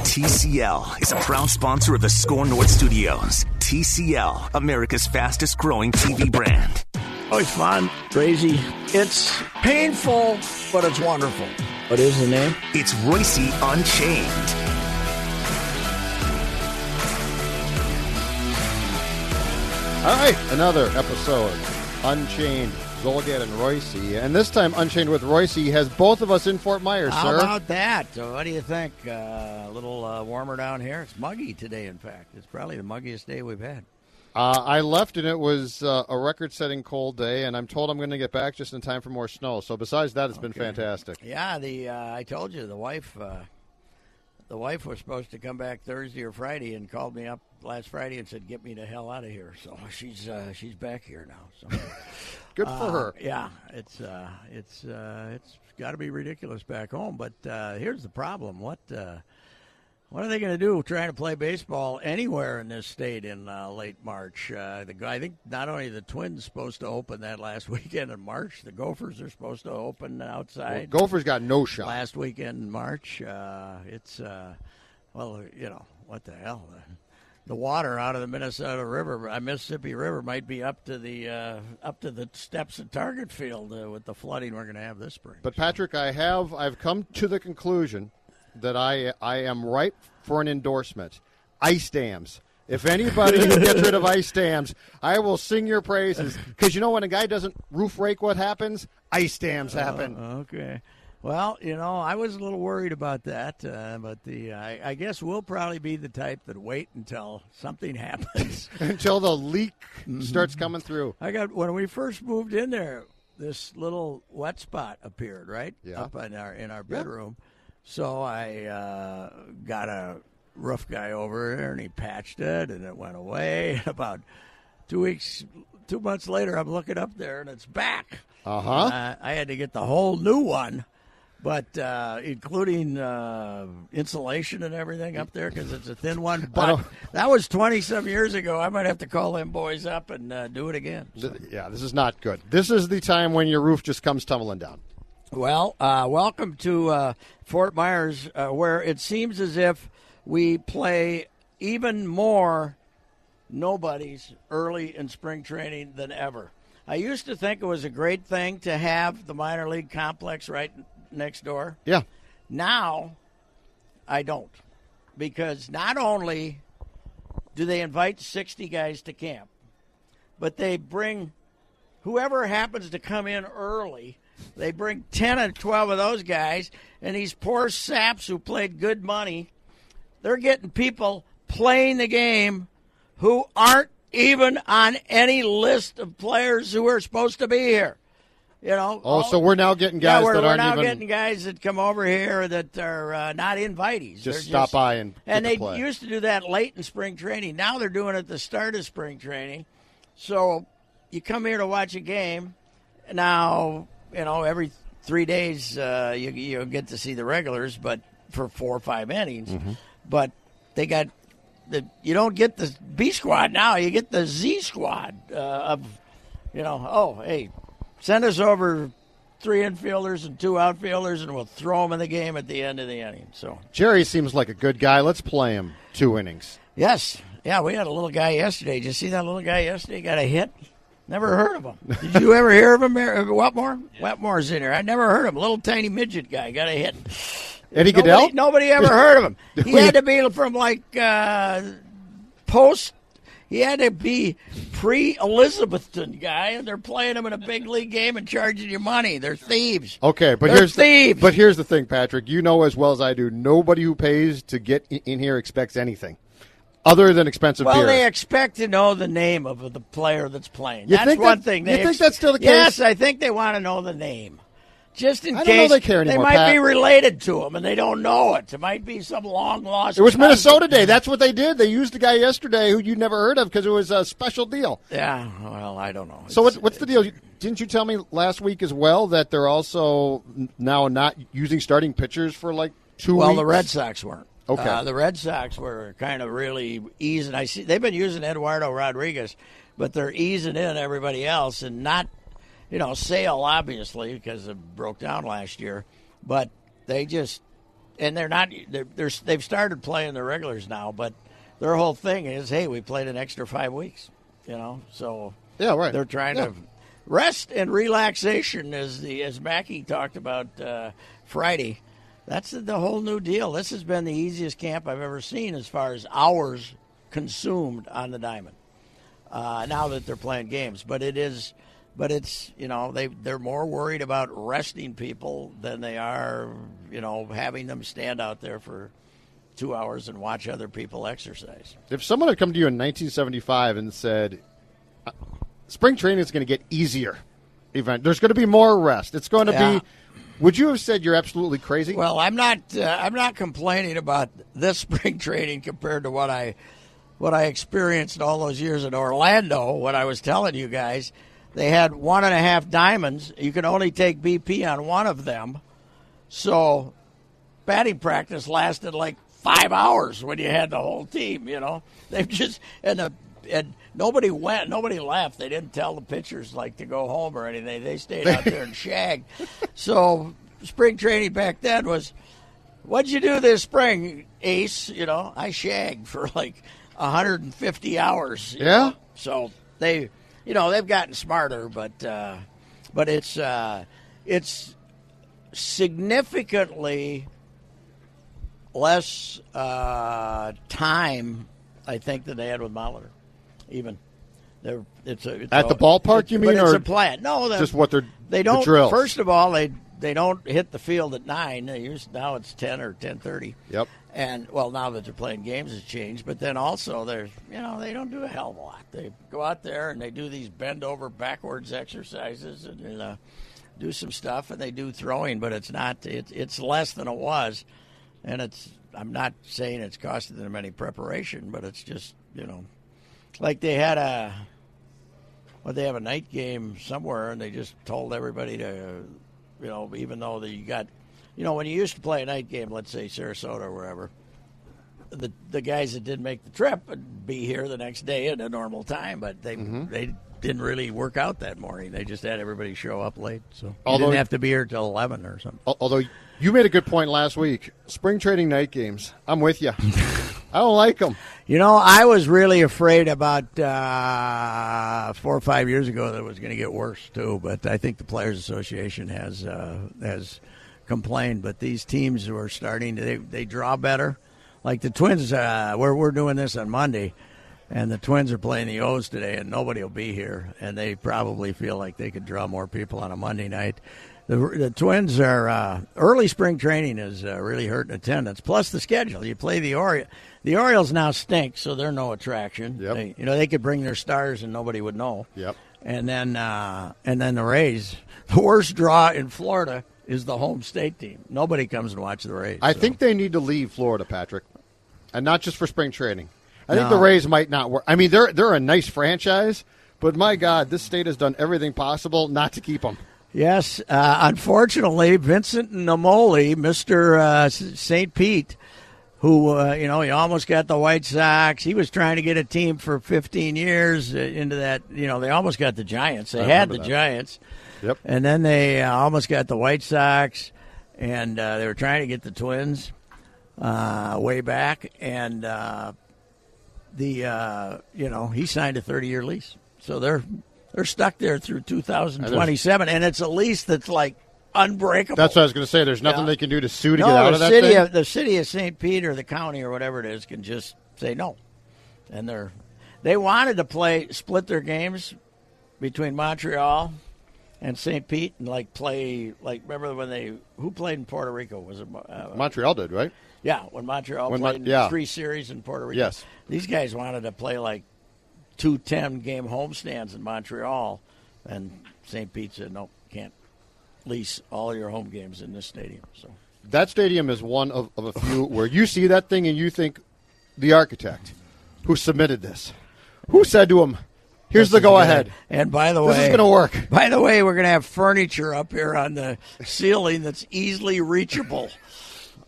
TCL is a proud sponsor of the SKOR North Studios. TCL, America's fastest growing TV brand. Oh, it's fun, crazy. It's painful, but it's wonderful. What is the name? It's Royce Unchained. All right, another episode, Unchained, Zulgad and Royce, and this time Unchained with Royce has both of us in Fort Myers, sir. How sir. about that? So what do you think? Uh, a little uh, warmer down here. It's muggy today. In fact, it's probably the muggiest day we've had. Uh, I left and it was uh, a record-setting cold day, and I'm told I'm going to get back just in time for more snow. So besides that, it's been fantastic. Yeah, the uh, I told you the wife. The wife was supposed to come back Thursday or Friday and called me up last Friday and said, "Get me the hell out of here." So she's uh, she's back here now. So Good for Uh, her. Yeah, it's uh, it's uh, it's got to be ridiculous back home. But uh, here's the problem: what uh, what are they going to do trying to play baseball anywhere in this state in uh, late March? Uh, the I think not only the Twins supposed to open that last weekend in March, the Gophers are supposed to open outside Gophers got no shot. last weekend in March. Uh, it's uh, well, you know what the hell. The, water out of the Minnesota River, uh, Mississippi River, might be up to the uh, up to the steps at Target Field uh, with the flooding we're going to have this spring. But Patrick, I have I've come to the conclusion that I I am ripe for an endorsement. Ice dams. If anybody gets rid of ice dams, I will sing your praises. Because you know when a guy doesn't roof rake, what happens? Ice dams happen. Okay. Well, you know, I was a little worried about that, uh, but the I, I guess we'll probably be the type that wait until something happens. Until the leak starts coming through. I got when we first moved in there, this little wet spot appeared right Yeah. up in our in our bedroom. So I uh, got a roof guy over there, and he patched it, and it went away. About two weeks, two months later, I'm looking up there, and it's back. Uh-huh. Uh, I had to get the whole new one. But uh, including uh, insulation and everything up there because it's a thin one. But that was twenty some years ago. I might have to call them boys up and uh, do it again. Th- Yeah, this is not good. This is the time when your roof just comes tumbling down. Well, uh, welcome to uh, Fort Myers, uh, where it seems as if we play even more nobodies early in spring training than ever. I used to think it was a great thing to have the minor league complex right next door. Yeah. Now, I don't. Because not only do they invite 60 guys to camp, but they bring whoever happens to come in early, they bring 10 or 12 of those guys, and these poor saps who played good money, they're getting people playing the game who aren't even on any list of players who are supposed to be here. You know. Oh, so we're now getting yeah, guys we're, that we're aren't now even getting guys that come over here that are uh, not invitees. They're just stop by and and they play. used to do that late in spring training. Now they're doing it at the start of spring training. So you come here to watch a game. Now you know every three days uh, you you get to see the regulars, but for four or five innings. Mm-hmm. But they got the you don't get the B squad now. You get the Z squad uh, of you know. Oh, hey, send us over three infielders and two outfielders, and we'll throw them in the game at the end of the inning. So Jerry seems like a good guy. Let's play him two innings. Yes. Yeah, we had a little guy yesterday. Did you see that little guy yesterday? Got a hit? Never heard of him. Did you ever hear of him, Mar- uh, Wetmore? Wetmore's in here. I never heard of him. Little tiny midget guy got a hit. Eddie Nobody, Goodell? nobody ever heard of him. He had to be from like uh, post. He had to be pre-Elizabethan guy, and they're playing him in a big league game and charging you money. They're thieves. Okay, but They're here's thieves. The, but here's the thing, Patrick. You know as well as I do. Nobody who pays to get in here expects anything other than expensive Well, beer. they expect to know the name of the player that's playing. You that's think one that- thing. you They think that's still the case? Yes? I think they want to know the name. Just in I don't know case they care anymore, might Pat. be related to him and they don't know it. It might be some long lost. it was cousin. Minnesota Day. That's what they did. They used a guy yesterday who you never heard of because it was a special deal. Yeah, well, I don't know. So what's, what's the deal? Didn't you tell me last week as well that they're also now not using starting pitchers for like two Well, weeks? the Red Sox weren't. Okay. Uh, the Red Sox were kind of really easing. I see they've been using Eduardo Rodriguez, but they're easing in everybody else and not, you know, Sale obviously because it broke down last year, but they just and they're not. They're, they're they've started playing the regulars now, but their whole thing is, hey, we played an extra five weeks, you know, so Yeah, right. they're trying Yeah. to rest and relaxation, as the as Mackey talked about uh, Friday. That's the, the whole new deal. This has been the easiest camp I've ever seen as far as hours consumed on the diamond. Uh, now that they're playing games, but it is, but it's you know they they're more worried about resting people than they are you know having them stand out there for two hours and watch other people exercise. If someone had come to you in 1975 and said, uh, "Spring training is going to get easier," event there's going to be more rest. It's going to Yeah. be. Would you have said you're absolutely crazy? Well, I'm not. Uh, I'm not complaining about this spring training compared to what I, what I experienced all those years in Orlando. What I was telling you guys, they had one and a half diamonds. You can only take BP on one of them, so batting practice lasted like five hours when you had the whole team. You know, they've just and the and nobody went, nobody left. They didn't tell the pitchers like to go home or anything. They stayed out there and shagged. So spring training back then was, what'd you do this spring, Ace? You know, I shagged for like 150 hours. Yeah? know. So they, you know, they've gotten smarter, but uh, but it's uh, it's significantly less uh, time, I think, than they had with Molitor. Even they're it's a it's At a- the ballpark, it's- you mean, it's or a plan? No, the, just what they're they don't. drills? First of all, they they don't hit the field at nine. They used now it's ten or ten thirty. Yep. And well, now that they're playing games, it's changed. But then also, there's you know they don't do a hell of a lot. They go out there and they do these bend over backwards exercises and uh, do some stuff, and they do throwing, but it's not. It's it's less than it was, and it's. I'm not saying it's costing them any preparation, but it's just you know, like they had a. Well, they have a night game somewhere, and they just told everybody to, you know, even though they got, you know, when you used to play a night game, let's say Sarasota or wherever, the the guys that didn't make the trip would be here the next day at a normal time, but they mm-hmm. they didn't really work out that morning. They just had everybody show up late, so you Although- didn't have to be here till eleven or something. Although you made a good point last week, spring training night games. I'm with you. I don't like them. You know, I was really afraid about uh, four or five years ago that it was going to get worse too. But I think the Players Association has uh, has complained. But these teams are starting to they, they draw better. Like the Twins, uh, we're we're doing this on Monday, and the Twins are playing the O's today, and nobody will be here, and they probably feel like they could draw more people on a Monday night. The, the Twins are uh, early spring training is uh, really hurting attendance. Plus the schedule, you play the Orioles. The Orioles now stink, so they're no attraction. Yep. They, you know they could bring their stars and nobody would know. Yep. And then uh, and then the Rays. The worst draw in Florida is the home state team. Nobody comes to watch the Rays. I so. think they need to leave Florida, Patrick, and not just for spring training. I think the Rays might not work. I mean, they're they're a nice franchise, but my God, this state has done everything possible not to keep them. Yes, uh, unfortunately, Vincent Naimoli, Mister uh, St. Pete, who uh, you know he almost got the White Sox. He was trying to get a team for 15 years uh, into that. You know they almost got the Giants. They I had the that. Giants, Yep. and then they uh, almost got the White Sox, and uh, they were trying to get the Twins uh, way back, and uh, the uh, you know he signed a 30 year lease, so they're they're stuck there through 2027, and it's a lease that's like unbreakable. That's what I was going to say. There's nothing Yeah. they can do to sue to no, get out the of that city thing. of the city of St. Pete or the county or whatever it is can just say no, and they're they wanted to play split their games between Montreal and St. Pete and like play like remember when they who played in Puerto Rico was it uh, Montreal did right. yeah when Montreal When played in yeah. three series in Puerto Rico Yes. these guys wanted to play like two 10 game homestands in Montreal and St. Pete said no can't lease all your home games in this stadium so. That stadium is one of, of a few where you see that thing and you think the architect who submitted this, who said to him, "Here's the go ahead." And by the way, This is going to work. By the way, we're going to have furniture up here on the ceiling that's easily reachable.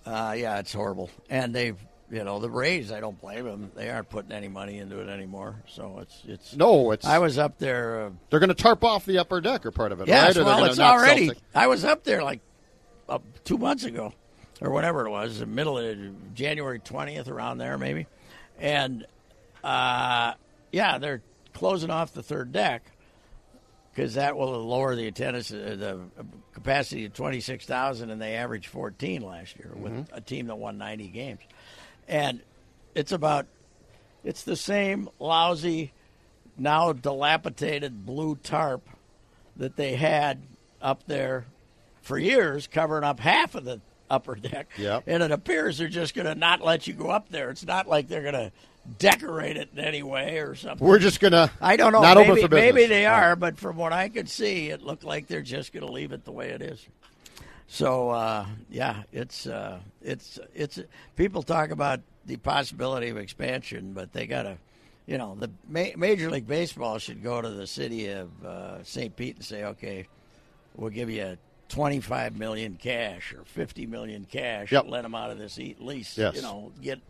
Uh, yeah, it's horrible. And they've, you know, the Rays. I don't blame them. They aren't putting any money into it anymore. So it's it's. No, it's I was up there. Uh, they're going to tarp off the upper deck or part of it, yes, right? Well, it's already. Celtic- I was up there like uh, two months ago, or whatever it was, the middle of January twentieth, around there maybe, and uh, yeah, they're closing off the third deck because that will lower the attendance, uh, the capacity to twenty six thousand, and they averaged fourteen last year with a team that won ninety games, and it's about it's the same lousy, now dilapidated blue tarp that they had up there for years, covering up half of the upper deck. Yep. And it appears they're just going to not let you go up there. It's not like they're going to decorate it in any way or something. We're just going to. I don't know. Not maybe, open for business. maybe they are, but from what I could see, it looked like they're just going to leave it the way it is. So uh, yeah, it's uh, it's it's people talk about the possibility of expansion, but they got to, you know, the ma- Major League Baseball should go to the city of uh, St. Pete and say, okay, we'll give you 25 million cash or 50 million cash. Yep. Let them out of this lease. Yes. You know, get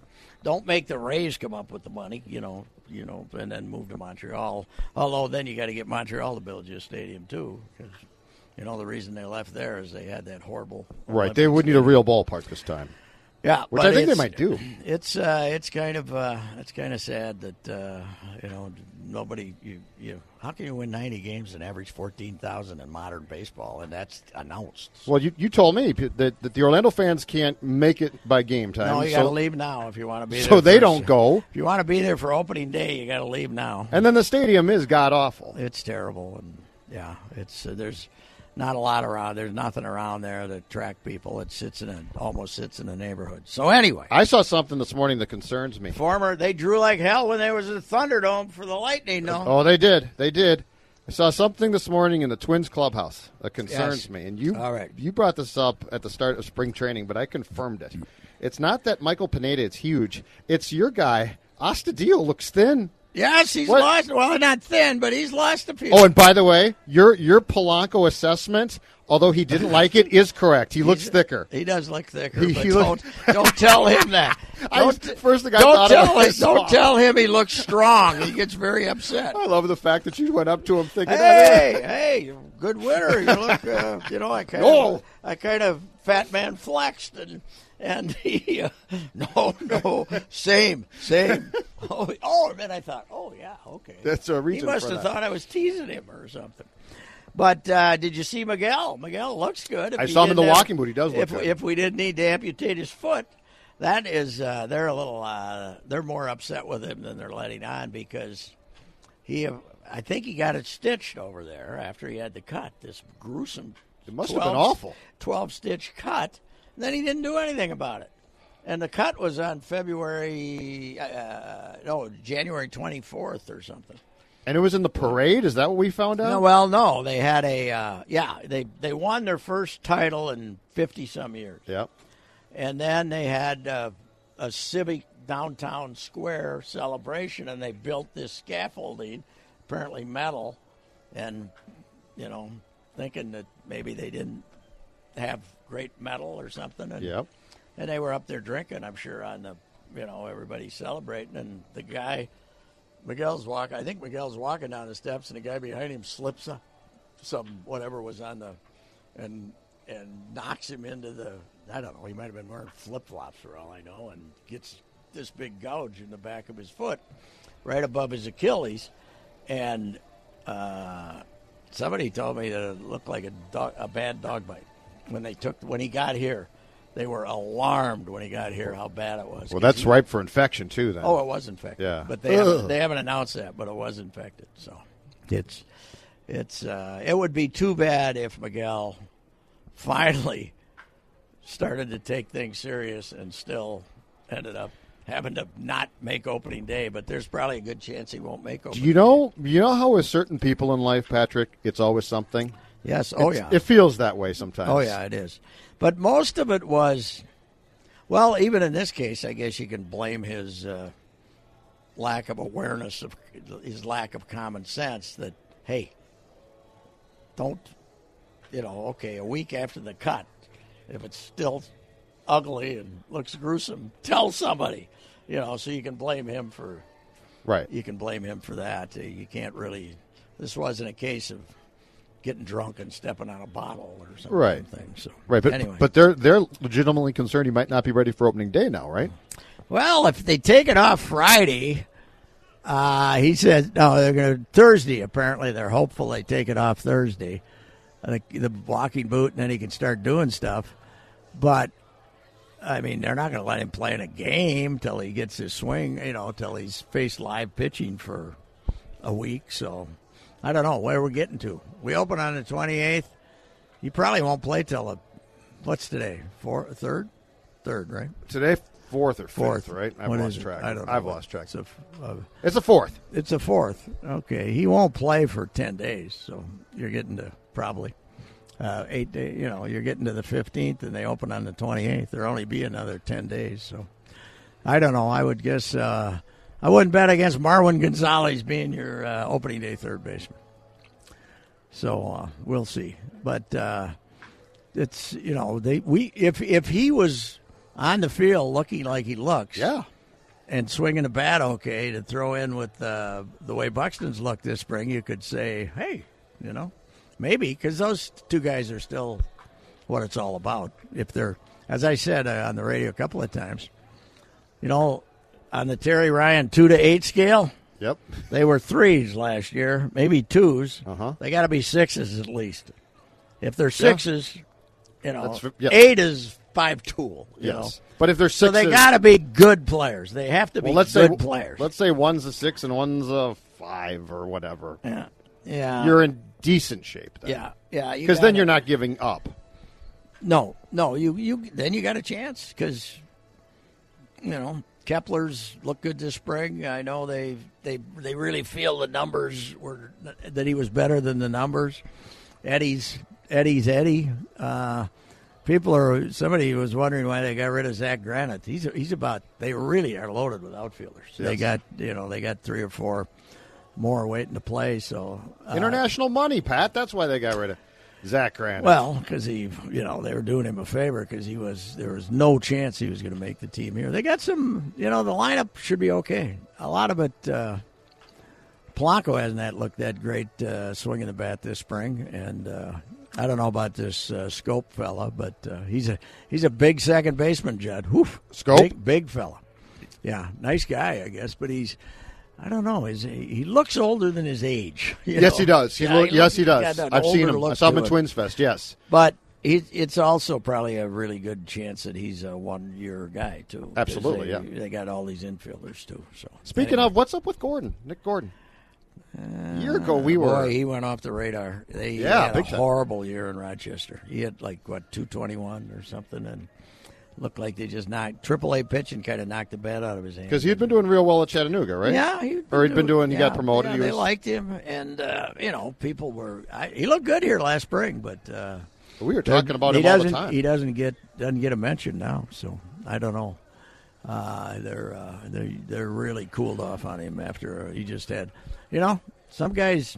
don't make the Rays come up with the money. You know, you know, and then move to Montreal. Although then you got to get Montreal to build you a stadium too, because you know the reason they left there is they had that horrible. Right, they would need a real ballpark this time. Yeah, Which I think they might do. It's uh, it's kind of uh, it's kind of sad that uh, you know nobody you you how can you win ninety games and average fourteen thousand in modern baseball and that's announced. Well, you, you told me that, that the Orlando fans can't make it by game time. No, you so- got to leave now if you want to be. so there they for- don't go. If you want to be there for opening day, you got to leave now. And then the stadium is god awful. It's terrible, and yeah, it's uh, there's not a lot around. There's nothing around there to attract people. It sits in a almost sits in a neighborhood. So anyway, I saw something this morning that concerns me. former they drew like hell when there was a Thunderdome for the Lightning. No, Oh, they did. They did. I saw something this morning in the Twins clubhouse that concerns Yes. me. And you All right. you brought this up at the start of spring training, but I confirmed it. It's not that Michael Pineda is huge. It's your guy. Astudillo looks thin. Yes, he's What? lost. Well, not thin, but he's lost a piece. Oh, and by the way, your your Polanco assessment, although he didn't like it, is correct. He looks thicker. He does look thicker, He- he don't don't tell him that. I- Don't, first thing I don't thought tell him. Don't tell him he looks strong. He gets very upset. I love the fact that you went up to him thinking, Hey, hey, good winner. You look, uh, you know, I kind No. of, I kind of fat man flexed and and he, uh, no, no, same, same. Oh, oh, and then I thought, oh yeah, okay. That's a reason. He must have that. thought I was teasing him or something. But uh, did you see Miguel? Miguel looks good. If I saw him in the have- walking boot. He does look if, good. If we didn't need to amputate his foot, that is, uh, they're a little, uh, they're more upset with him than they're letting on because he, I think he got it stitched over there after he had the cut. This gruesome. It must have been awful. Twelve stitch cut. And then he didn't do anything about it. And the cut was on February, uh, no, January twenty fourth or something. and it was in the parade. Is that what we found out? No, well, no, they had a uh, yeah, they they won their first title in fifty some years, Yep. and then they had uh, a civic downtown square celebration, and they built this scaffolding, apparently metal, and you know, thinking that maybe they didn't have great metal or something, and Yep. and they were up there drinking. I'm sure on the, you know, everybody's celebrating, and the guy, Miguel's walking, I think Miguel's walking down the steps, and the guy behind him slips up some whatever was on the, and and knocks him into the. I don't know. He might have been wearing flip flops for all I know, and gets this big gouge in the back of his foot, right above his Achilles, and uh, somebody told me that it looked like a dog, a bad dog bite. When they took when he got here. They were alarmed when he got here how bad it was. Well, that's He- ripe for infection too. Then. Oh, it was infected. Yeah. but they haven't, they haven't announced that, but it was infected. So it's it's uh, it would be too bad if Miguel finally started to take things serious and still ended up having to not make opening day. But there's probably a good chance he won't make Do opening. you know? You know how with certain people in life, Patrick, it's always something. Yes. Oh It's- yeah. It feels that way sometimes. Oh yeah, it is. But most of it was, well, even in this case, I guess you can blame his uh, lack of awareness of his lack of common sense. That hey, don't, you know, okay, a week after the cut, if it's still ugly and looks gruesome, tell somebody, you know, so you can blame him for Right. you can blame him for that. Uh, You can't really. This wasn't a case of getting drunk and stepping on a bottle or something. Right. Thing. So Right. But anyway, but they're they're legitimately concerned he might not be ready for opening day now, right? well, if they take it off Friday, uh, he said no. They're going to Thursday. Apparently, they're hopeful they take it off Thursday, the, the walking boot, and then he can start doing stuff. But I mean, they're not going to let him play in a game till he gets his swing. You know, till he's faced live pitching for a week. So I don't know where we're getting to. We open on the twenty eighth. He probably won't play till the what's today? Four, third, third, right? Today, fourth or fifth, Fourth, right? I've What lost track. I don't know. I've lost track. It's a, uh, It's a fourth. it's a fourth. Okay, he won't play for ten days, so you're getting to probably uh, eight days. You know, you're getting to the fifteenth, and they open on the twenty eighth. There'll only be another ten days, so I don't know. I would guess uh, I wouldn't bet against Marwin Gonzalez being your uh, opening day third baseman. So uh, we'll see, but uh, it's you know they we if if he was on the field looking like he looks, Yeah. and swinging a bat okay to throw in with uh, the way Buxton's looked this spring, you could say, hey, you know, maybe because those two guys are still what it's all about. If they're, as I said uh, on the radio a couple of times, you know, on the Terry Ryan two to eight scale, Yep. they were threes last year, maybe 2s Uh-huh. They got to be sixes at least. If they're sixes, you know, yeah. eight is five tool. You know? Yes. But if there's So six, they got to be good players. They have to be well, let's good say players. let's say one's a six and one's a five or whatever. yeah, yeah, You're in decent shape. Then. yeah, yeah. you Because then you're not giving up. No, no. You you then you got a chance because you know Kepler's looked good this spring. I know they they they really feel the numbers were that he was better than the numbers. Eddie's Eddie's Eddie. Uh, people are somebody was wondering why they got rid of Zach Granite. He's he's about they really are loaded with outfielders. They got you know they got three or four more waiting to play. So uh, International money, Pat. That's why they got rid of Zach Grant. well, because he, you know, they were doing him a favor because he was there was no chance he was going to make the team here. They got some, you know, the lineup should be okay. A lot of it, uh, Polanco hasn't that looked that great uh, swinging the bat this spring, and uh, I don't know about this uh, Schoop fella, but uh, he's a he's a big second baseman, Judd. Woof, Schoop? big, big fella. Yeah, nice guy, I guess, but he's. I don't know. Is he, he looks older than his age? yes, know? he does. He Yeah, look, yes, looks- he does. I've seen him. I saw him at. Twins Fest. Yes. But it, it's also probably a really good chance that he's a one-year guy too. Absolutely, they, yeah. They got all these infielders too. So Speaking anyway. of, what's up with Gordon? Nick Gordon. a year ago, we uh, were. boy, he went off the radar. They Yeah, had a horrible year in Rochester. He had like what two twenty-one or something, and looked like they just knocked Triple A pitching kind of knocked the bat out of his hand. because he had been doing real well at Chattanooga, right? Yeah, he'd Or he'd been doing- he got promoted, Yeah, he they was- liked him, and uh, you know, people were. I, he looked good here last spring, but uh, We were talking about he him doesn't. the time. He doesn't get doesn't get a mention now, so I don't know. Uh, they're uh, they they're really cooled off on him after uh, he just had, you know, some guys.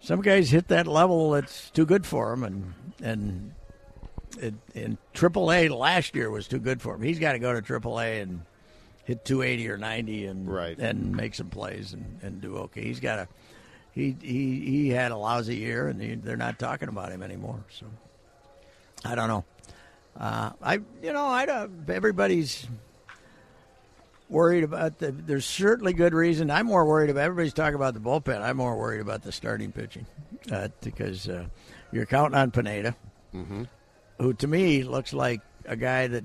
Some guys hit that level that's too good for him, and and in AAA last year was too good for him. He's got to go to AAA and hit 280 or 90 and Right. and make some plays and, and do okay. He's got a he he he had a lousy year, and he, they're not talking about him anymore. So I don't know. Uh, I you know I don't, everybody's worried about the. There's certainly good reason. I'm more worried about everybody's talking about the bullpen. I'm more worried about the starting pitching uh, because uh, you're counting on Pineda. Who to me looks like a guy that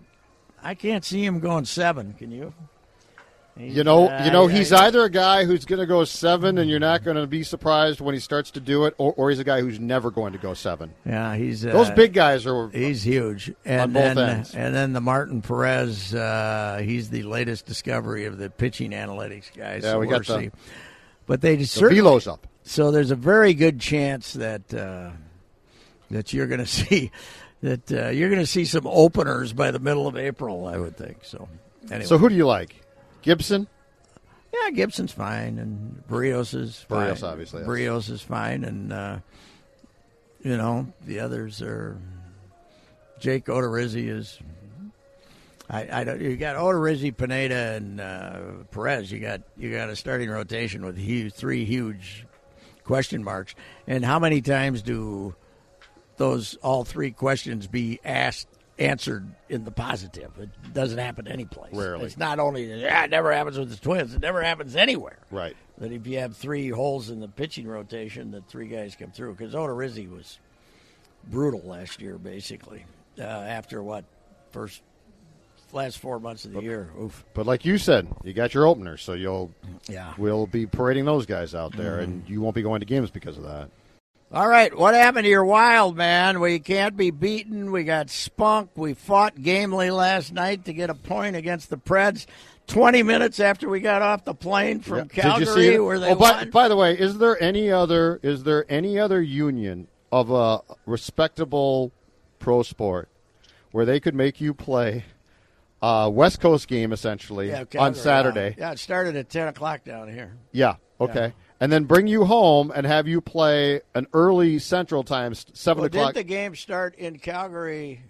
I can't see him going seven. Can you? You know, Uh, you know, he's either a guy who's going to go seven, and you're not going to be surprised when he starts to do it, or, or he's a guy who's never going to go seven. Yeah, he's uh, Those big guys are. He's huge, and On both then ends. and then the Martin Perez. Uh, he's the latest discovery of the pitching analytics guys. Yeah, so we got the- see. But they The certainly velo's up. So there's a very good chance that uh, that you're going to see that uh, you're going to see some openers by the middle of April. I would think so. Anyway, So who do you like? Gibson. yeah, Gibson's fine, and Berrios is fine. Berrios, obviously, yes. Berrios is fine, and uh, you know the others are. Jake Odorizzi is. I, I don't. You got Odorizzi, Pineda, and uh, Perez. You got you got a starting rotation with huge, three huge question marks. And how many times do those all three questions be asked answered in the positive? It doesn't happen anyplace. Rarely. It's not only yeah, it never happens with the Twins. It never happens anywhere. Right. That if you have three holes in the pitching rotation, that three guys come through. Because Odorizzi was brutal last year, basically. Uh, after what first last four months of the year. Oof. But like you said, you got your opener, so you'll Yeah. we'll be parading those guys out there, Mm-hmm. and you won't be going to games because of that. All right, what happened to your wild man? We can't be beaten. We got spunk. We fought gamely last night to get a point against the Preds. Twenty minutes after we got off the plane from Yeah. Calgary, where they oh, by, by the way, is there any other is there any other union of a respectable pro sport where they could make you play a West Coast game essentially Yeah, on uh, Saturday? Yeah. yeah, it started at ten o'clock down here. Yeah. Okay. And then bring you home and have you play an early Central Time, seven Well, o'clock. did the game start in Calgary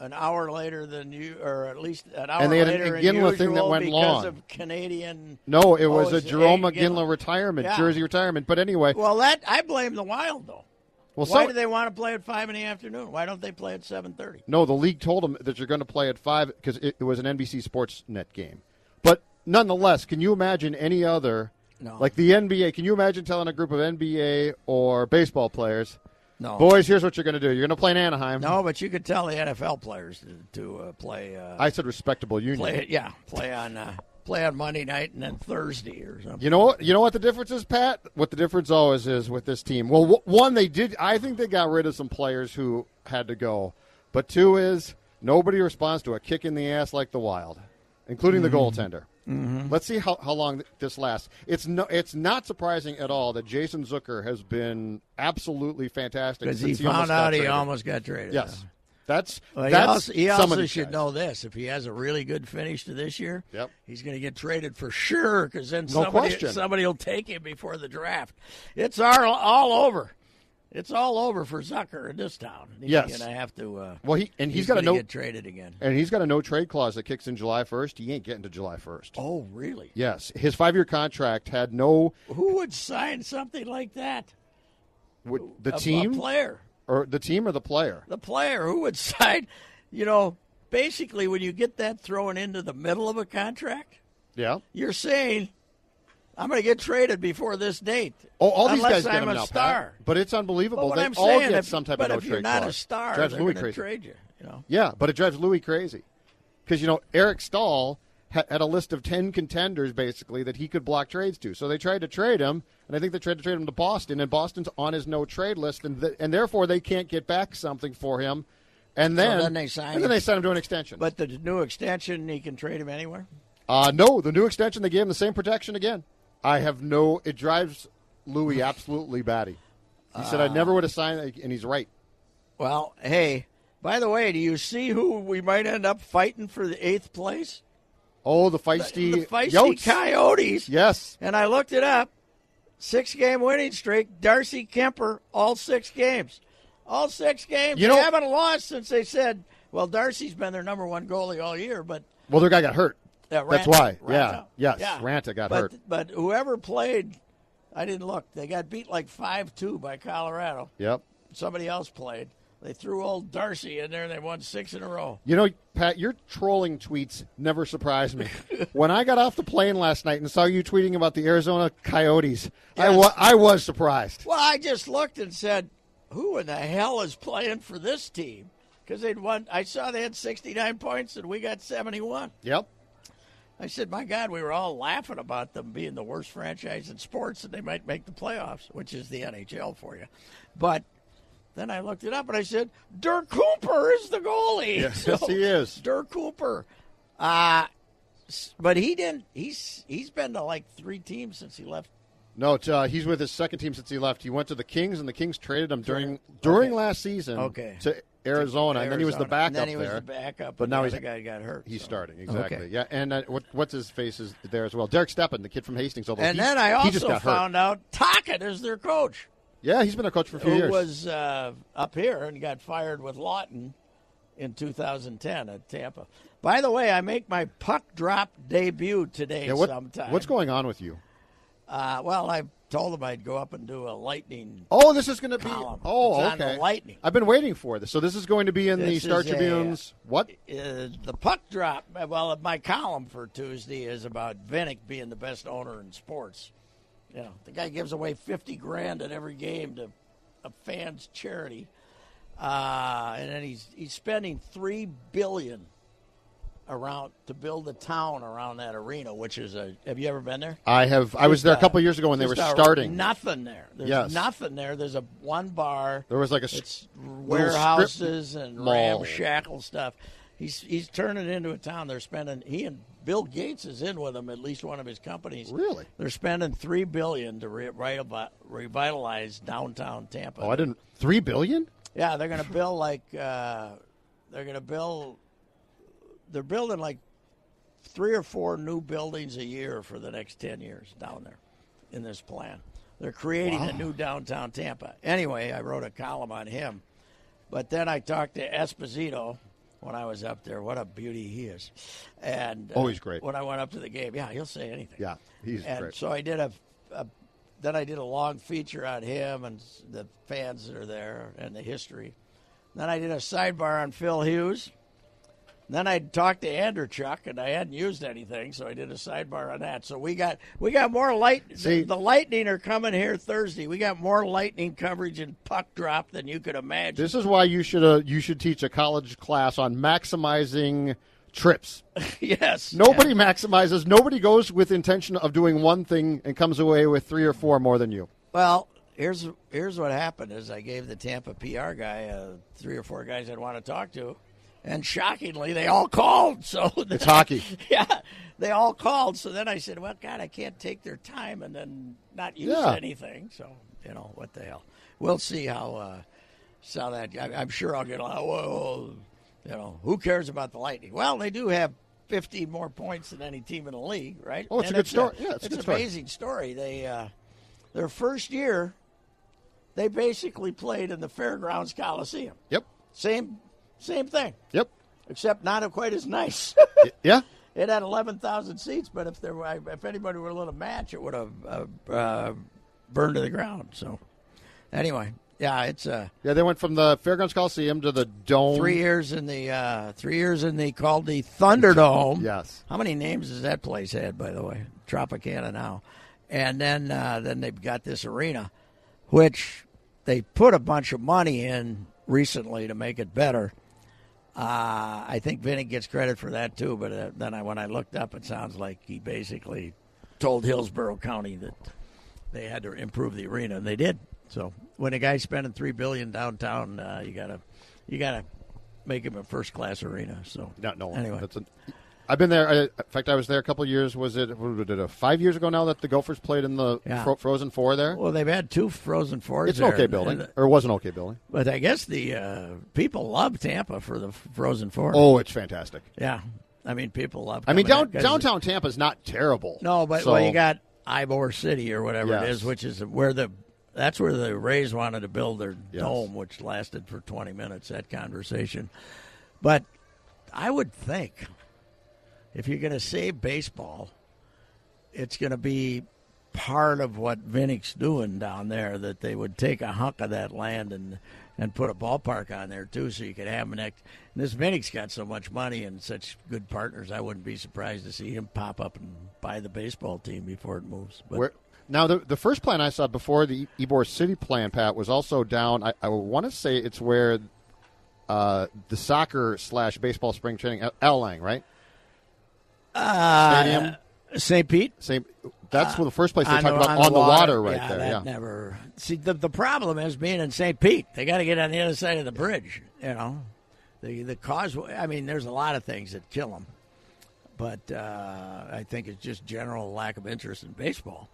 an hour later than you, or at least an hour And they had an later Iginla than thing that went because long. of Canadian? no, it was Oh, a Jarome. Iginla retirement, Yeah. jersey retirement. But anyway, Well, that I blame the Wild though. well, Why some- do they want to play at five in the afternoon? Why don't they play at seven thirty? No, the league told them that you're going to play at five because it, it was an NBC Sports Net game. But nonetheless, can you imagine any other, No. like the NBA? Can you imagine telling a group of NBA or baseball players, No, boys, here's what you're going to do. You're going to play in Anaheim. no, but you could tell the NFL players to, to uh, play. Uh, I said respectable union. play, yeah, play on uh, play on Monday night and then Thursday or something. You know what? You know what the difference is, Pat. What the difference always is with this team. Well, w- one, they did. I think they got rid of some players who had to go. But two is nobody responds to a kick in the ass like the Wild, including the goaltender. Mm-hmm. Let's see how, how long this lasts. It's no. It's not surprising at all that Jason Zucker has been absolutely fantastic Because he found out he almost got traded. Yes, that's Well, he that's also, he some of also should guys. know this. If he has a really good finish to this year, Yep. he's going to get traded for sure because then No somebody, question. somebody will take him before the draft. It's all, all over. It's all over for Zucker in this town. He's Yes. going to have to. Uh, Well, he and he's got a no get traded again. and he's got a no trade clause that kicks in July first. He ain't getting to July first. Oh, really? Yes, his five year contract had no Who would sign something like that? would, the A- a team player. or the team or the player. the player who would sign, you know, basically when you get that thrown into the middle of a contract, Yeah. you're saying, I'm going to get traded before this date. Oh, all these guys get I'm him a now, star. Pat. But it's unbelievable. But they I'm all get if, some type but of no if you're not clause. a star, drives Louis crazy. trade you. You know, Yeah, but it drives Louis crazy because you know Eric Staal had a list of ten contenders basically that he could block trades to. So they tried to trade him, and I think they tried to trade him to Boston, and Boston's on his no trade list, and th- and therefore they can't get back something for him. And then, then they sign and then him. they sign him to an extension. but the new extension, he can trade him anywhere. Uh, no, the new extension they gave him the same protection again. I have no. It drives Louis absolutely batty. He said I ah. never would have signed, and he's right. Well, hey, by the way, do you see who we might end up fighting for the eighth place? Oh, the feisty, the feisty Yotes. Coyotes. Yes, And I looked it up. Six game winning streak. Darcy Kuemper, all six games. All six games. You they know- haven't lost since they said, well, Darcy's been their number one goalie all year, but well, their guy got hurt. That's why. Raanta. Yeah. Yes, Yeah. Raanta got but, hurt. But whoever played, I didn't look. They got beat like 5 2 by Colorado. Yep. Somebody else played. They threw old Darcy in there and they won six in a row. You know, Pat, your trolling tweets never surprise me. when I got off the plane last night and saw you tweeting about the Arizona Coyotes, I, Yes. wa- I was surprised. Well, I just looked and said, who in the hell is playing for this team? because they'd won. I saw they had 69 points and we got 71. Yep. I said, my God, we were all laughing about them being the worst franchise in sports and they might make the playoffs, which is the NHL for you. But then I looked it up and I said, Dirk Cooper is the goalie. Yes, yes, he is. Dirk Cooper. Uh, but he didn't. He's he's been to like three teams since he left. No, it's, uh, he's with his second team since he left. He went to the Kings, and the Kings traded him during during last season Okay. to Arizona, and then he was the backup And then he was there. the backup, But now the he's other guy got hurt. He's so. starting exactly. Okay. Yeah, and uh, what, what's his face is there as well. Derek Stepan, the kid from Hastings. Although And he, then I he just also got hurt. found out Tocchet is their coach, Yeah, he's been a coach for a few who years. was uh, up here and got fired with Lawton in 2010 at Tampa. By the way, I make my puck drop debut today yeah, what, sometime. what's going on with you? Uh, well, I told him I'd go up and do a lightning. Oh, this is going to be. Column. Oh, It's okay. Lightning. I've been waiting for this. So this is going to be in the Star is a, Tribune's what? Uh, the puck drop. Well, my column for Tuesday is about Vinik being the best owner in sports. You know, the guy gives away fifty grand at every game to a fan's charity, uh, and then he's he's spending three billion around to build a town around that arena, which is a. Have you ever been there? I have. I was there a couple years ago when they were starting. Nothing there. There's Yes. nothing there. There's a one bar. There was like a It's warehouses and mall. ramshackle stuff. He's he's turning it into a town. They're spending. He and Bill Gates is in with him. At least one of his companies. Really? They're spending three billion to re- revi- revitalize downtown Tampa. Oh, I didn't. Three billion? Yeah, they're going to build like uh, they're going to build. They're building like three or four new buildings a year for the next ten years down there in this plan. They're creating a new downtown Tampa. Anyway, I wrote a column on him, but then I talked to Esposito when I was up there. What a beauty he is! And uh, Oh, great. When I went up to the game, yeah, he'll say anything. Yeah, he's and great. so I did a, a then I did a long feature on him and the fans that are there and the history. Then I did a sidebar on Phil Hughes. Then I talked to Andrew Chuck, and I hadn't used anything, so I did a sidebar on that. So we got we got more light. See- the, the Lightning are coming here Thursday. We got more Lightning coverage and puck drop than you could imagine. This is why you should uh, you should teach a college class on maximizing trips. yes, Nobody maximizes. Nobody goes with intention of doing one thing and comes away with three or four more than you. Well, here's here's what happened: is I gave the Tampa PR guy uh, three or four guys I'd want to talk to, and shockingly, they all called. So It's hockey. yeah, they all called. So then I said, "Well, God, I can't take their time and then not use Yeah. anything." So you know what the hell? We'll see how uh, that. I, I'm sure I'll get a lot. Whoa, you know, who cares about the Lightning? Well, they do have. 15 more points than any team in the league, right? Oh, it's a And good story. Yeah, it's a it's an story. amazing story. They uh, their first year, they basically played in the Fairgrounds Coliseum. Yep. Same, same thing, Yep. except not quite as nice. Yeah. it had eleven thousand seats, but if there were, if anybody were a little match, it would have uh, uh, burned to the ground. So, anyway, yeah, it's uh, Yeah. They went from the Fairgrounds Coliseum to the Dome. three years in the uh, three years in the called the Thunderdome. Yes. How many names has that place had, by the way? Tropicana now, and then uh, then they've got this arena, which they put a bunch of money in recently to make it better. Uh, I think Vinny gets credit for that too, but uh, then I, when I looked up, it sounds like he basically told Hillsborough County that they had to improve the arena, and they did. So when a guy's spending three billion downtown, uh, you gotta you gotta make him a first class arena. So No, no. Anyway, That's a, I've been there. I, in fact, I was there a couple of years. Was it, uh, five years ago now that the Gophers played in the Yeah. Fro- Frozen Four there? well, they've had two Frozen Fours. it's an okay building, and- or it was an okay building. but I guess the uh, people love Tampa for the Frozen Four. Oh, it's fantastic. yeah. I mean, people love. I mean, down, downtown Tampa's not terrible. No, but So- well, you got Ybor City or whatever it Yes. is, which is where the that's where the Rays wanted to build their Yes. dome, which lasted for 20 minutes. That conversation, but I would think if you're going to save baseball, it's going to be part of what Vinik's doing down there. That they would take a hunk of that land and and put a ballpark on there too, so you could have an next. And this Vinik's got so much money and such good partners. I wouldn't be surprised to see him pop up and buy the baseball team before it moves. But Where, now, the the first plan I saw before the Ybor City plan, Pat, was also down. I, I want to say it's where uh, the soccer slash baseball spring training. Al Lang, right? Uh, Stadium. St. Pete. Same. That's the first place they on talk the, about on the water, right yeah, there. That Yeah. never. See, the the problem is being in St. Pete. They got to get on the other side of the bridge. You know, the the causeway. I mean, there's a lot of things that kill them, but uh, I think it's just general lack of interest in baseball.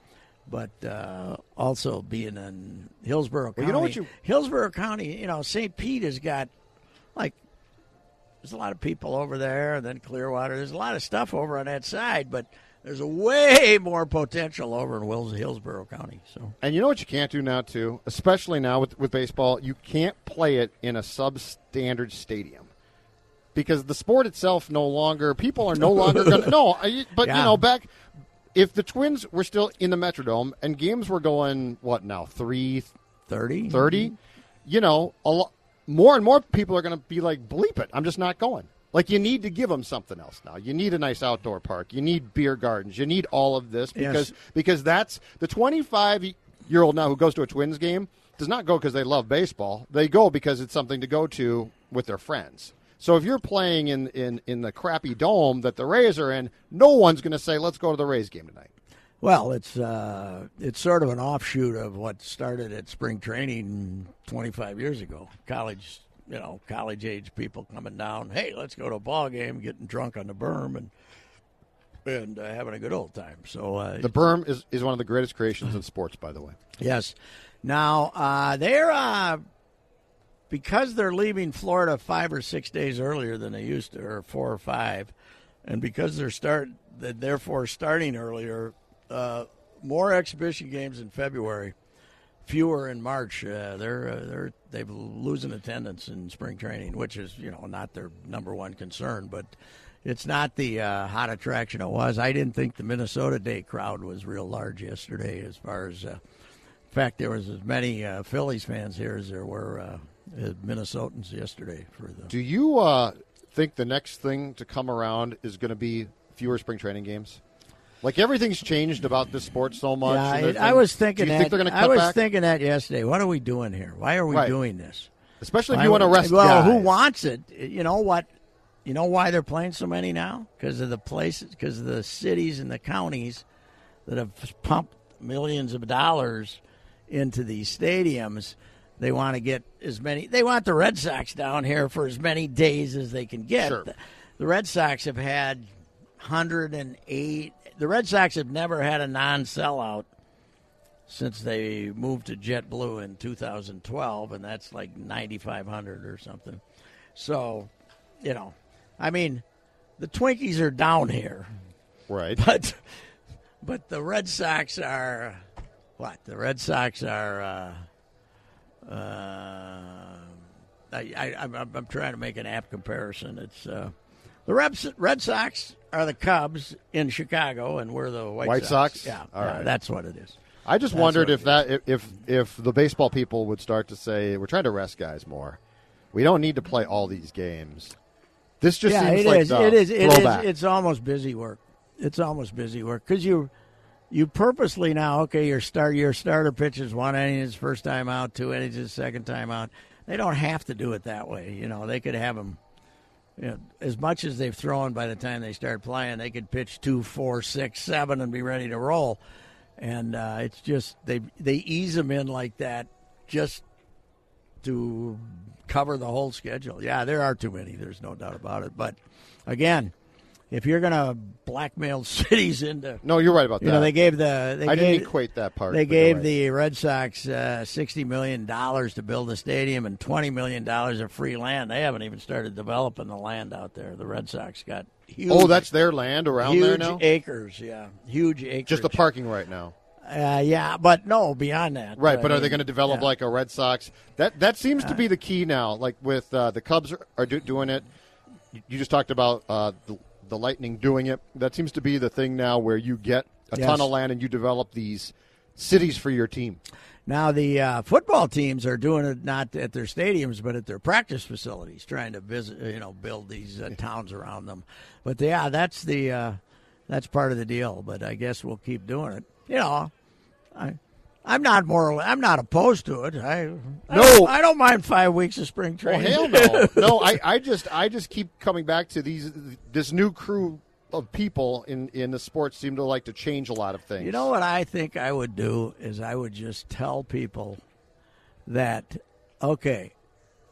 But uh, also being in Hillsborough County. Well, you know what you- Hillsborough County. You know, St. Pete has got like there's a lot of people over there, and then Clearwater. There's a lot of stuff over on that side, but there's a way more potential over in Wills, Hillsborough County. So And you know what you can't do now too, especially now with with baseball, you can't play it in a substandard stadium. Because the sport itself no longer people are no longer going to no, but you know back if the Twins were still in the Metrodome and games were going what now 3 thirty, 30, you know, a lo- more and more people are going to be like, bleep it, I'm just not going. Like, you need to give them something else now. You need a nice outdoor park. You need beer gardens. You need all of this because Yes. because that's the 25 year old now who goes to a Twins game does not go because they love baseball. They go because it's something to go to with their friends. So if you're playing in, in, in the crappy dome that the Rays are in, no one's going to say, let's go to the Rays game tonight. Well, it's uh, it's sort of an offshoot of what started at spring training 25 years ago. College, you know, college age people coming down. Hey, let's go to a ball game, getting drunk on the berm, and and uh, having a good old time. So uh, The berm is, is one of the greatest creations in sports, by the way. Yes. Now uh, they're uh, because they're leaving Florida five or six days earlier than they used to, or four or five, and because they're start, they're therefore starting earlier. Uh, more exhibition games in February, fewer in March. Uh, they're uh, they're they've losing attendance in spring training, which is you know not their number one concern, but. It's not the uh, hot attraction it was. I didn't think the Minnesota Day crowd was real large yesterday, as far as uh, in fact, there was as many uh, Phillies fans here as there were uh, Minnesotans yesterday for the. Do you uh, think the next thing to come around is going to be fewer spring training games? Like everything's changed about this sport so much. Yeah, I, there's I been- was thinking Do you that. think they're going to I was back? thinking that yesterday. What are we doing here? Why are we Right. doing this? Especially if Why you want to rest Well, who wants it? You know what? You know why they're playing so many now? Because of the places, because of the cities and the counties that have pumped millions of dollars into these stadiums. They want to get as many. They want the Red Sox down here for as many days as they can get. Sure. The, the Red Sox have had 108. The Red Sox have never had a non-sellout since they moved to JetBlue in 2012, and that's like 9,500 or something. So, you know, I mean, the Twinkies are down here, Right. but but the Red Sox are what? The Red Sox are. Uh, uh, I, I, I'm, I'm trying to make an apt comparison. It's uh, the Red, Sox are the Cubs in Chicago, and we're the White, White Sox? Yeah, All yeah, right. that's what it is. I just That's wondered if that if, if if the baseball people would start to say we're trying to rest guys more. We don't need to play all these games. This just yeah, seems it like is. It is. It is. It's almost busy work. It's almost busy work because you you purposely now okay your start your starter pitches one inning his first time out, two innings his second time out. They don't have to do it that way. You know they could have them. You know, as much as they've thrown by the time they start playing, they could pitch two, four, six, seven, and be ready to roll. And uh, it's just they they ease them in like that just to cover the whole schedule. Yeah, there are too many. There's no doubt about it. But again, if you're going to blackmail cities into, no, you're right about you that. know, they gave the they I gave, didn't equate that part. They but you're gave right. the Red Sox uh, sixty million dollars to build a stadium and twenty million dollars of free land. They haven't even started developing the land out there. The Red Sox got huge. Oh, that's their land around huge there now. acres. Yeah, huge acres. Just the parking right now. Uh, yeah, but no, beyond that. Right, I but are they going to develop yeah. Uh, like a Red Sox? That that seems to be the key now. Like with uh, the Cubs are, are do, doing it. You- You just talked about uh, the, the Lightning doing it. That seems to be the thing now, where you get a Yes. ton of land and you develop these cities for your team. Now the uh, football teams are doing it not at their stadiums, but at their practice facilities, trying to visit, you know, build these uh, towns around them. But yeah, that's the uh, that's part of the deal. But I guess we'll keep doing it. You know, I I'm not moral. I'm not opposed to it. I I No. don't, I don't mind five weeks of spring Well, training. hell no, no. I, I just I just keep coming back to these this new crew of people in in the sports seem to like to change a lot of things. You know what I think I would do is I would just tell people that okay,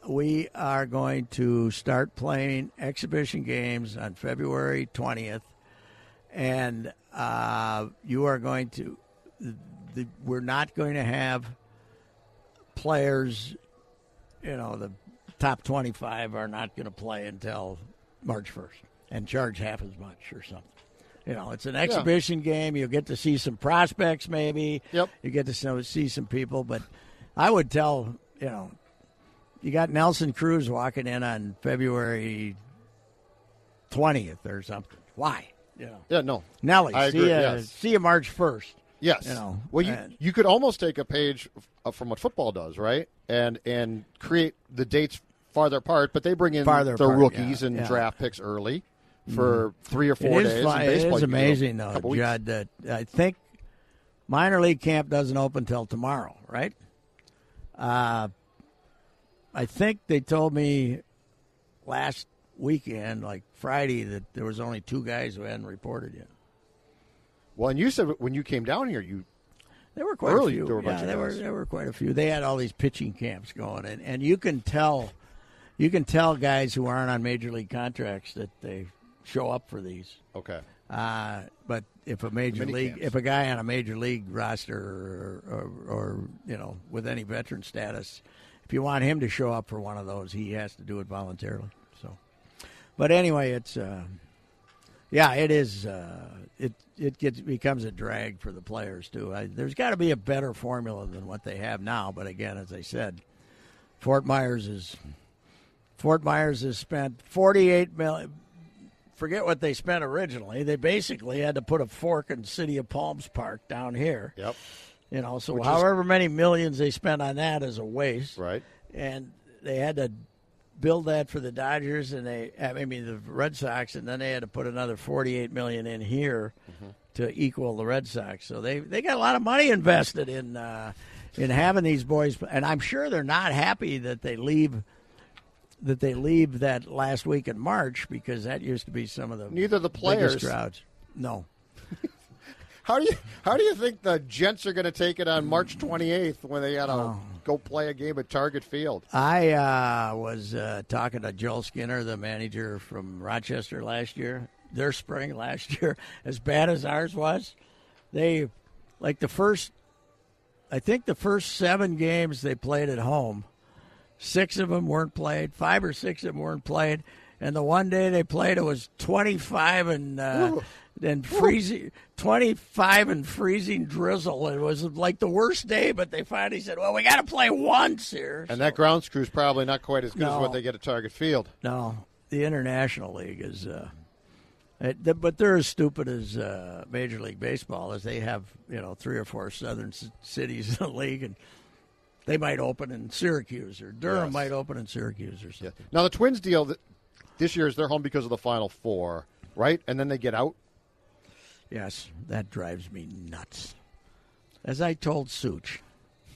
we are going to start playing exhibition games on February 20th and uh, you are going to the, we're not going to have players you know the top 25 are not going to play until March 1st and charge half as much or something. You know, it's an exhibition game. You'll get to see some prospects, maybe. Yep. You get to see- see some people, but I would tell you know, you got Nelson Cruz walking in on February twentieth or something. Why? You know, Yeah, no. Nelly. I see agree, you, yes. see you March first. Yes. You know, well, you and- you could almost take a page f- from what football does, right? And and create the dates farther apart, but they bring in Farther the apart, rookies yeah, and yeah. draft picks early for three or four It is, days. baseball, is can go amazing, though. Judd. That I think minor league camp doesn't open till tomorrow, right? Uh, I think they told me last weekend, like Friday, that there was only two guys who hadn't reported yet. Well, and you said when you came down here, you There were quite Early, a few. there were yeah, there were there were quite a few. They had all these pitching camps going, and, and you can tell, you can tell guys who aren't on major league contracts that they show up for these. okay. Uh, but if a major Mini league, camps. if a guy on a major league roster or, or, or you know with any veteran status, if you want him to show up for one of those, he has to do it voluntarily. So, but anyway, it's uh, yeah, it is. Uh, it it gets becomes a drag for the players too. I, there's got to be a better formula than what they have now. But again, as I said, Fort Myers is Fort Myers has spent 48 million forget what they spent originally. They basically had to put a fork in City of Palms Park down here. Yep. You know, so Which is- however many millions they spent on that is a waste. Right. And they had to build that for the Dodgers and they I mean the Red Sox and then they had to put another 48 million in here to equal the Red Sox. So they they got a lot of money invested in uh, in having these boys and I'm sure they're not happy that they leave that they leave that last week in March because that used to be some of the Neither the players. crowds. No. How do you how do you think the Gents are going to take it on March 28th when they got to Oh. go play a game at Target Field? I uh, was uh, talking to Joel Skinner, the manager from Rochester last year. Their spring last year, as bad as ours was, they like the first. I think the first seven games they played at home, six of them weren't played. Five or six of them weren't played, and the one day they played, it was twenty-five and uh, and freezing, twenty-five and freezing drizzle. It was like the worst day, but they finally said, "Well, we got to play once here." And So- that ground crew is probably not quite as good as what they get at Target Field. no, the International League is, uh, it, th- but they're as stupid as uh, Major League Baseball, as they have you know three or four southern c- cities in the league, and they might open in Syracuse or Durham Yes. might open in Syracuse or Yeah. Now the Twins deal th- this year is they're home because of the Final Four, right? And then they get out. Yes, that drives me nuts. As I told Such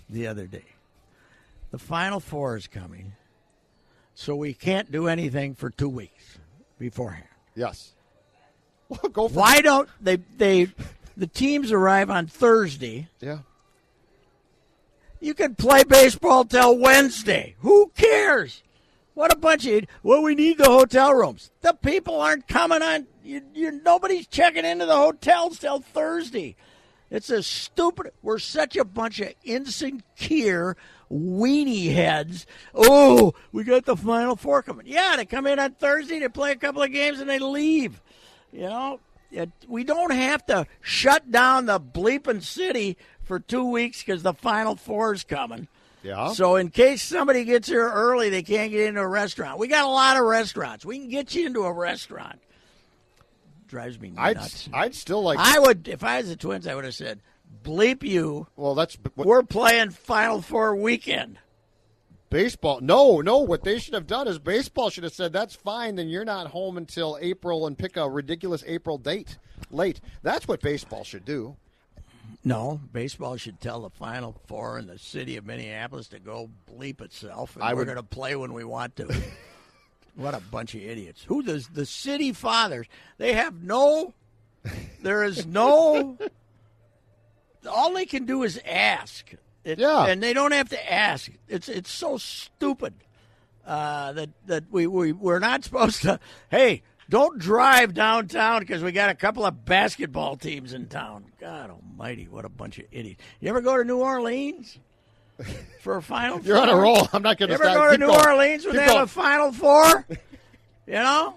the other day, the Final Four is coming, so we can't do anything for two weeks beforehand. Yes. Well, go for it. Why don't they? They the teams arrive on Thursday. Yeah. You can play baseball till Wednesday. Who cares? What a bunch of well, we need the hotel rooms. The people aren't coming on. You, you nobody's checking into the hotels till Thursday. It's a stupid. We're such a bunch of insecure weenie heads. Oh, we got the final four coming. Yeah, they come in on Thursday, they play a couple of games, and they leave. You know, it, we don't have to shut down the bleeping city for two weeks because the final four is coming. Yeah. So in case somebody gets here early, they can't get into a restaurant. We got a lot of restaurants. We can get you into a restaurant. Drives me I'd nuts. I'd still like. I would, if I was the Twins, I would have said, "Bleep you! well, that's what, We're playing Final Four weekend." baseball. No, no. What they should have done is baseball should have said that's fine. Then you're not home until April and pick a ridiculous April date late. That's what baseball should do. No, baseball should tell the Final Four in the city of Minneapolis to go bleep itself, and I we're would- going to play when we want to. what a bunch of idiots! Who does the city fathers? They have no. There is no. all they can do is ask. It- Yeah. and they don't have to ask. It's it's so stupid uh, that that we we we're not supposed to. Hey, don't drive downtown because we got a couple of basketball teams in town. God Almighty, what a bunch of idiots! You ever go to New Orleans for a Final? You're on a roll. I'm not going to ever stop. go to Keep New going. Orleans when Keep they have going. a Final Four? you know,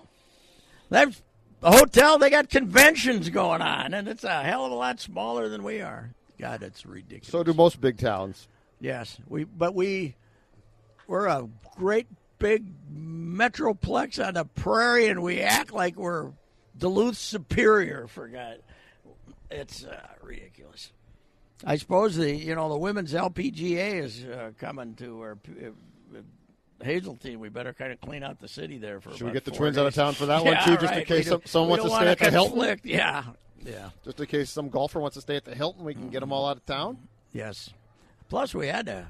that's a hotel. They got conventions going on, and it's a hell of a lot smaller than we are. God, it's ridiculous. So do most big towns. Yes, we but we we're a great big metroplex on the prairie, and we act like we're Duluth Superior. For God, it's uh, ridiculous. I suppose the you know the women's LPGA is uh, coming to our uh, Hazeltine. We better kind of clean out the city there for. Should we get the Twins out of town for that one, too, just in case some- someone wants to stay at the Hilton? Yeah, yeah. Just in case some golfer wants to stay at the Hilton, we can get them all out of town. Yes. Plus, we had to,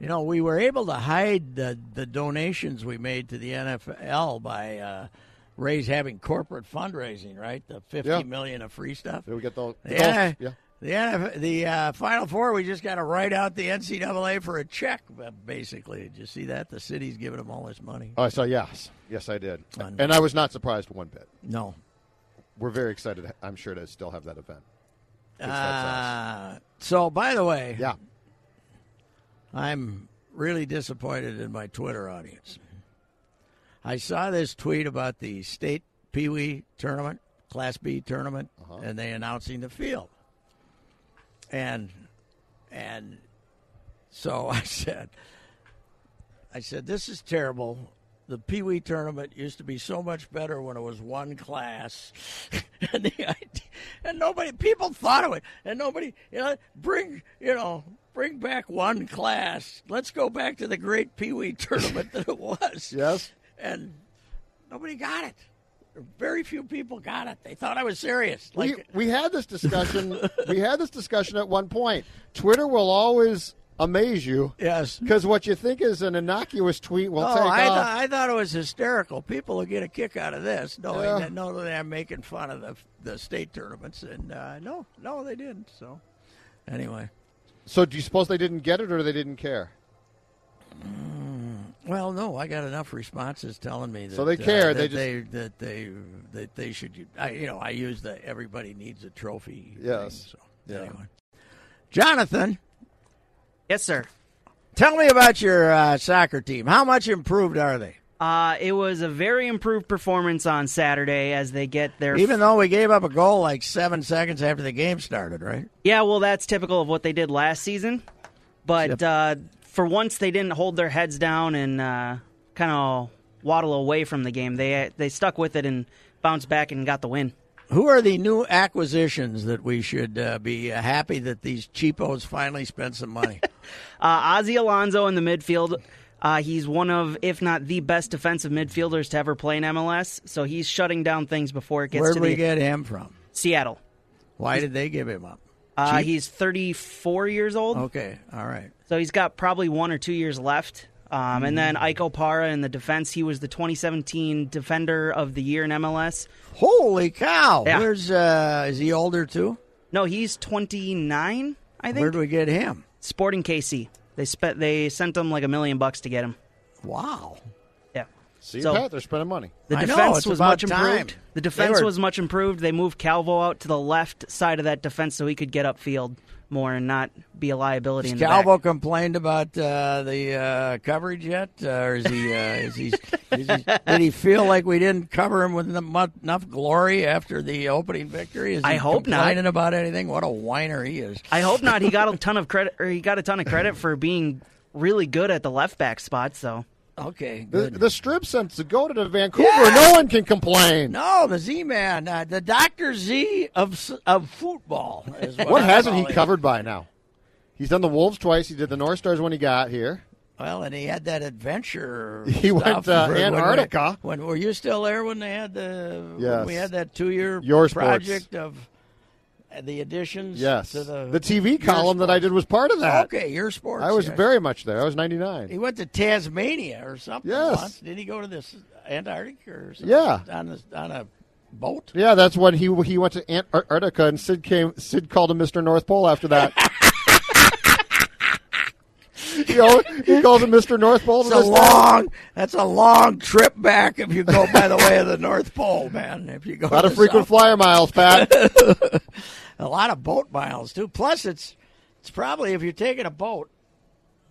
you know, we were able to hide the, the donations we made to the NFL by uh, raise having corporate fundraising, right? The fifty Yeah. million of free stuff. Did we get the, the Yeah. Yeah. The NF, the uh, Final Four, we just got to write out the NCAA for a check, uh, basically. Did you see that? The city's giving them all this money. Oh, I saw. Yes, yes, I did, Fun. and I was not surprised one bit. No. We're very excited. I'm sure to still have that event. Uh, so, by the way, Yeah. I'm really disappointed in my Twitter audience. I saw this tweet about the state Pee Wee tournament, Class B tournament, uh-huh. and they announcing the field. And and so I said, I said this is terrible. The Pee Wee tournament used to be so much better when it was one class, and the idea, and nobody people thought of it, and nobody you know bring you know bring back one class. Let's go back to the great Pee Wee tournament that it was. Yes. and nobody got it. Very few people got it. They thought I was serious. Like we, we had this discussion. we had this discussion at one point. Twitter will always amaze you yes. because what you think is an innocuous tweet will Oh, take I, off. thought I thought it was hysterical. People will get a kick out of this, knowing Yeah. that knowing that I'm making fun of the the state tournaments, and uh, no, no, they didn't. So, anyway, so, do you suppose they didn't get it or they didn't care? well, no, I got enough responses telling me that So they uh, care, that they just- they that they that they should. I, you know, I use the everybody needs a trophy. Yes. Thing, so Yeah. anyway, Jonathan, Yes, sir. tell me about your uh, soccer team. How much improved are they? Uh, it was a very improved performance on Saturday as they get their. Even though we gave up a goal like seven seconds after the game started, right? yeah, well, that's typical of what they did last season. But uh, for once, they didn't hold their heads down and uh, kind of waddle away from the game. They they stuck with it and bounced back and got the win. Who are the new acquisitions that we should uh, be uh, happy that these cheapos finally spent some money? Uh, Ozzie Alonso in the midfield. Uh, he's one of, if not the best defensive midfielders to ever play in MLS. So he's shutting down things before it gets Where to did we the get him from? Seattle. Why did they give him up? Uh, he's 34 years old. Okay, all right. So he's got probably one or two years left. Um, and then Ike Opara in the defense. He was the 2017 Defender of the Year in MLS. Holy cow! Yeah. Where's uh, is he older too? No, he's 29, I think. Where do we get him? Sporting KC. They spent. They sent him like a million bucks to get him. Wow. Yeah. See, So- Pat, they're spending money. The I know, defense it's was about much time. improved. The defense were- was much improved. They moved Calvo out to the left side of that defense so he could get upfield more and not be a liability in the Calvo back. complained about uh, the uh, coverage yet, uh, or is he? Uh, is he, is he? Did he feel like we didn't cover him with enough, glory after the opening victory? Is he I hope not. complaining about anything? What a whiner he is! I hope not. He got a ton of credit, or he got a ton of credit for being really good at the left back spot. So Okay, The, the strip since to go to Vancouver, no one can complain. no, the Z man, uh, the Doctor Z of of football. What, What hasn't he covered by now? He's done the Wolves twice. He did the North Stars when he got here. Well, and he had that adventure. He went to when we- Antarctica. When, were you still there when they had the? when Yes. we had that two year Your sports. project of Uh, the additions. Yes. to the, the TV column that I did was part of that. Okay, your sports. I was yes. very much there. I was 99. He went to Tasmania or something. Yes. Once. Did he go to this Antarctic or something? Yeah. On a, on a boat. Yeah, that's when he he went to Antarctica, and Sid came. Sid called him Mr. North Pole after that. you know, he calls him Mr. North Pole. It's a day. long. That's a long trip back if you go by the way of the North Pole, man. If you go A lot of frequent South- flyer miles, Pat. a lot of boat miles too. Plus, it's it's probably if you're taking a boat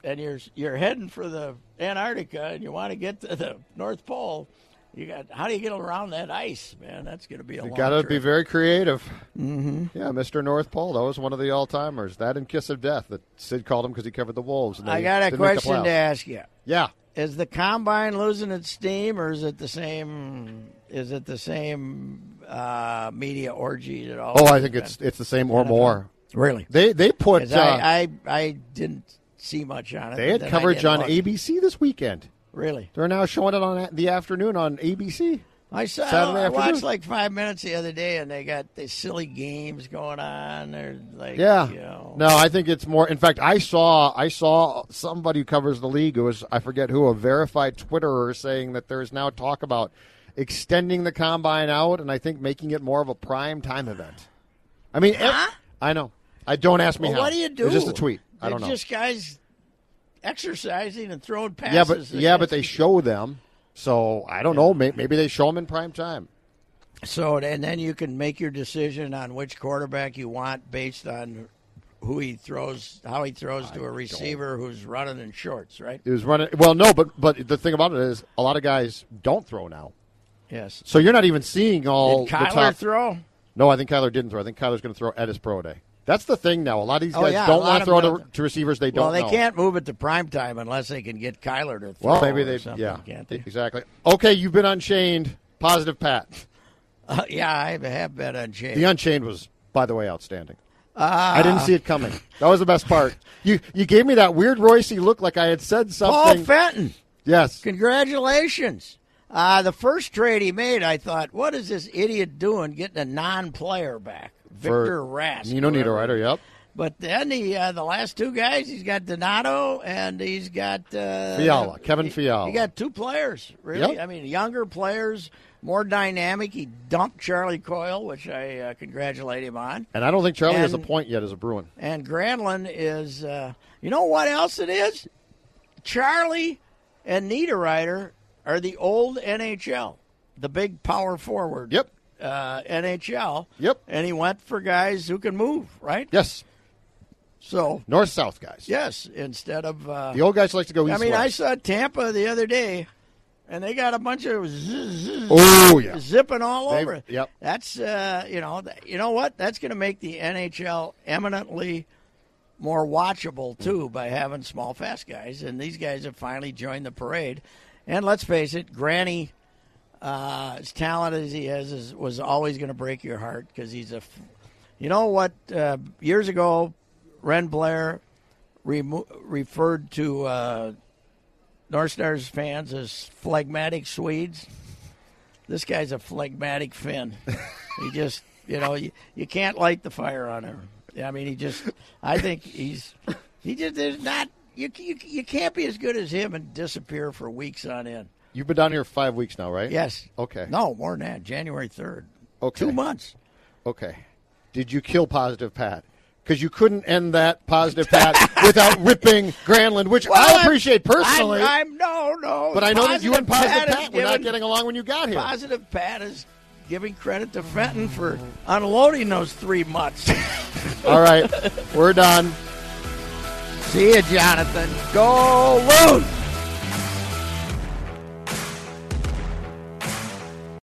and you're you're heading for the Antarctica and you want to get to the North Pole, you got how do you get around that ice, man? That's going to be a you got to be very creative. Mm-hmm. Yeah, Mr. North Pole. That was one of the all timers. That and Kiss of Death that Sid called him because he covered the Wolves. And I got a didn't make the question to ask you. Yeah. Is the combine losing its steam, or is it the same? Is it the same uh, media orgy at all? Oh, I think it's it's the same or more. really. They they put uh, I, I I didn't see much on it. they had coverage on look. ABC this weekend. Really, They're now showing it on the afternoon on ABC. I saw. Saturday I watched like five minutes the other day, and they got these silly games going on. They're like, Yeah. you know, No, I think it's more. In fact, I saw I saw somebody who covers the league who was I forget who a verified Twitterer saying that there is now talk about extending the combine out, and I think making it more of a prime time event. I mean, Huh? I know. I don't ask me Well, how. what do you do? It's just a tweet. I don't know. Just guys exercising and throwing passes. yeah, but yeah, but they show them. So I don't know. Maybe, they show them in prime time. So and then you can make your decision on which quarterback you want based on who he throws, how he throws to a receiver who's running in shorts, right? It was running. Well, no, but but the thing about it is, a lot of guys don't throw now. Yes. So you're not even seeing all Did the Kyler top. throw? No, I think Kyler didn't throw. I think Kyler's going to throw at his pro day. That's the thing now. A lot of these Oh, guys yeah, don't want to throw to, to receivers they don't Well, they know. can't move it to prime time unless they can get Kyler to throw. Well, maybe they. Yeah, can't they? exactly. Okay, you've been unchained. Positive, Pat. Uh, yeah, I have been unchained. The unchained was, by the way, outstanding. I didn't see it coming. That was the best part. You you gave me that weird Royce look, like I had said something. Paul. Fenton. yes. Congratulations. Uh, the first trade he made, I thought, what is this idiot doing getting a non-player back? For Victor Rask. Nino whatever. Niederreiter. Yep. But then he, uh, the last two guys, he's got Donato and he's got uh, Fiala, Kevin Fiala. He got two players, really. Yep. I mean, younger players, more dynamic. He dumped Charlie Coyle, which I uh, congratulate him on. And I don't think Charlie has a point yet as a Bruin. And Granlund is, uh, you know what else it is? Charlie and Niederreiter are the old NHL, the big power forward. Yep. Uh, NHL. Yep. And he went for guys who can move, right? Yes. So, North South guys. yes, instead of. Uh, The old guys like to go east. I mean, I saw Tampa the other day, and they got a bunch of zzz, Oh yeah. zipping all They've- over. it. yep. That's uh, you know, you know what? That's going to make the NHL eminently more watchable too by having small, fast guys. And these guys have finally joined the parade. And let's face it, Granny, uh, as talented as he is, is was always going to break your heart because he's a. f- You know what? Uh, years ago, Wren Blair remo- referred to uh, North Stars fans as phlegmatic Swedes. This guy's a phlegmatic Finn. he just, you know, you, you can't light the fire on him. I mean, he just, I think he's, he just, is not, you, you, you can't be as good as him and disappear for weeks on end. You've been down here five weeks now, right? Yes. Okay. No, more than that. January 3rd. Okay. Two months. Okay. Did you kill positive Pat? Because you couldn't end that positive Pat without ripping Granlund, which I I'm- appreciate personally. I'm, I'm no, no. but I know that you and positive Pat, Pat, were not getting along when you got here. Positive Pat is giving credit to Fenton for unloading those three mutts. All right, we're done. See you, Jonathan. Go Loon!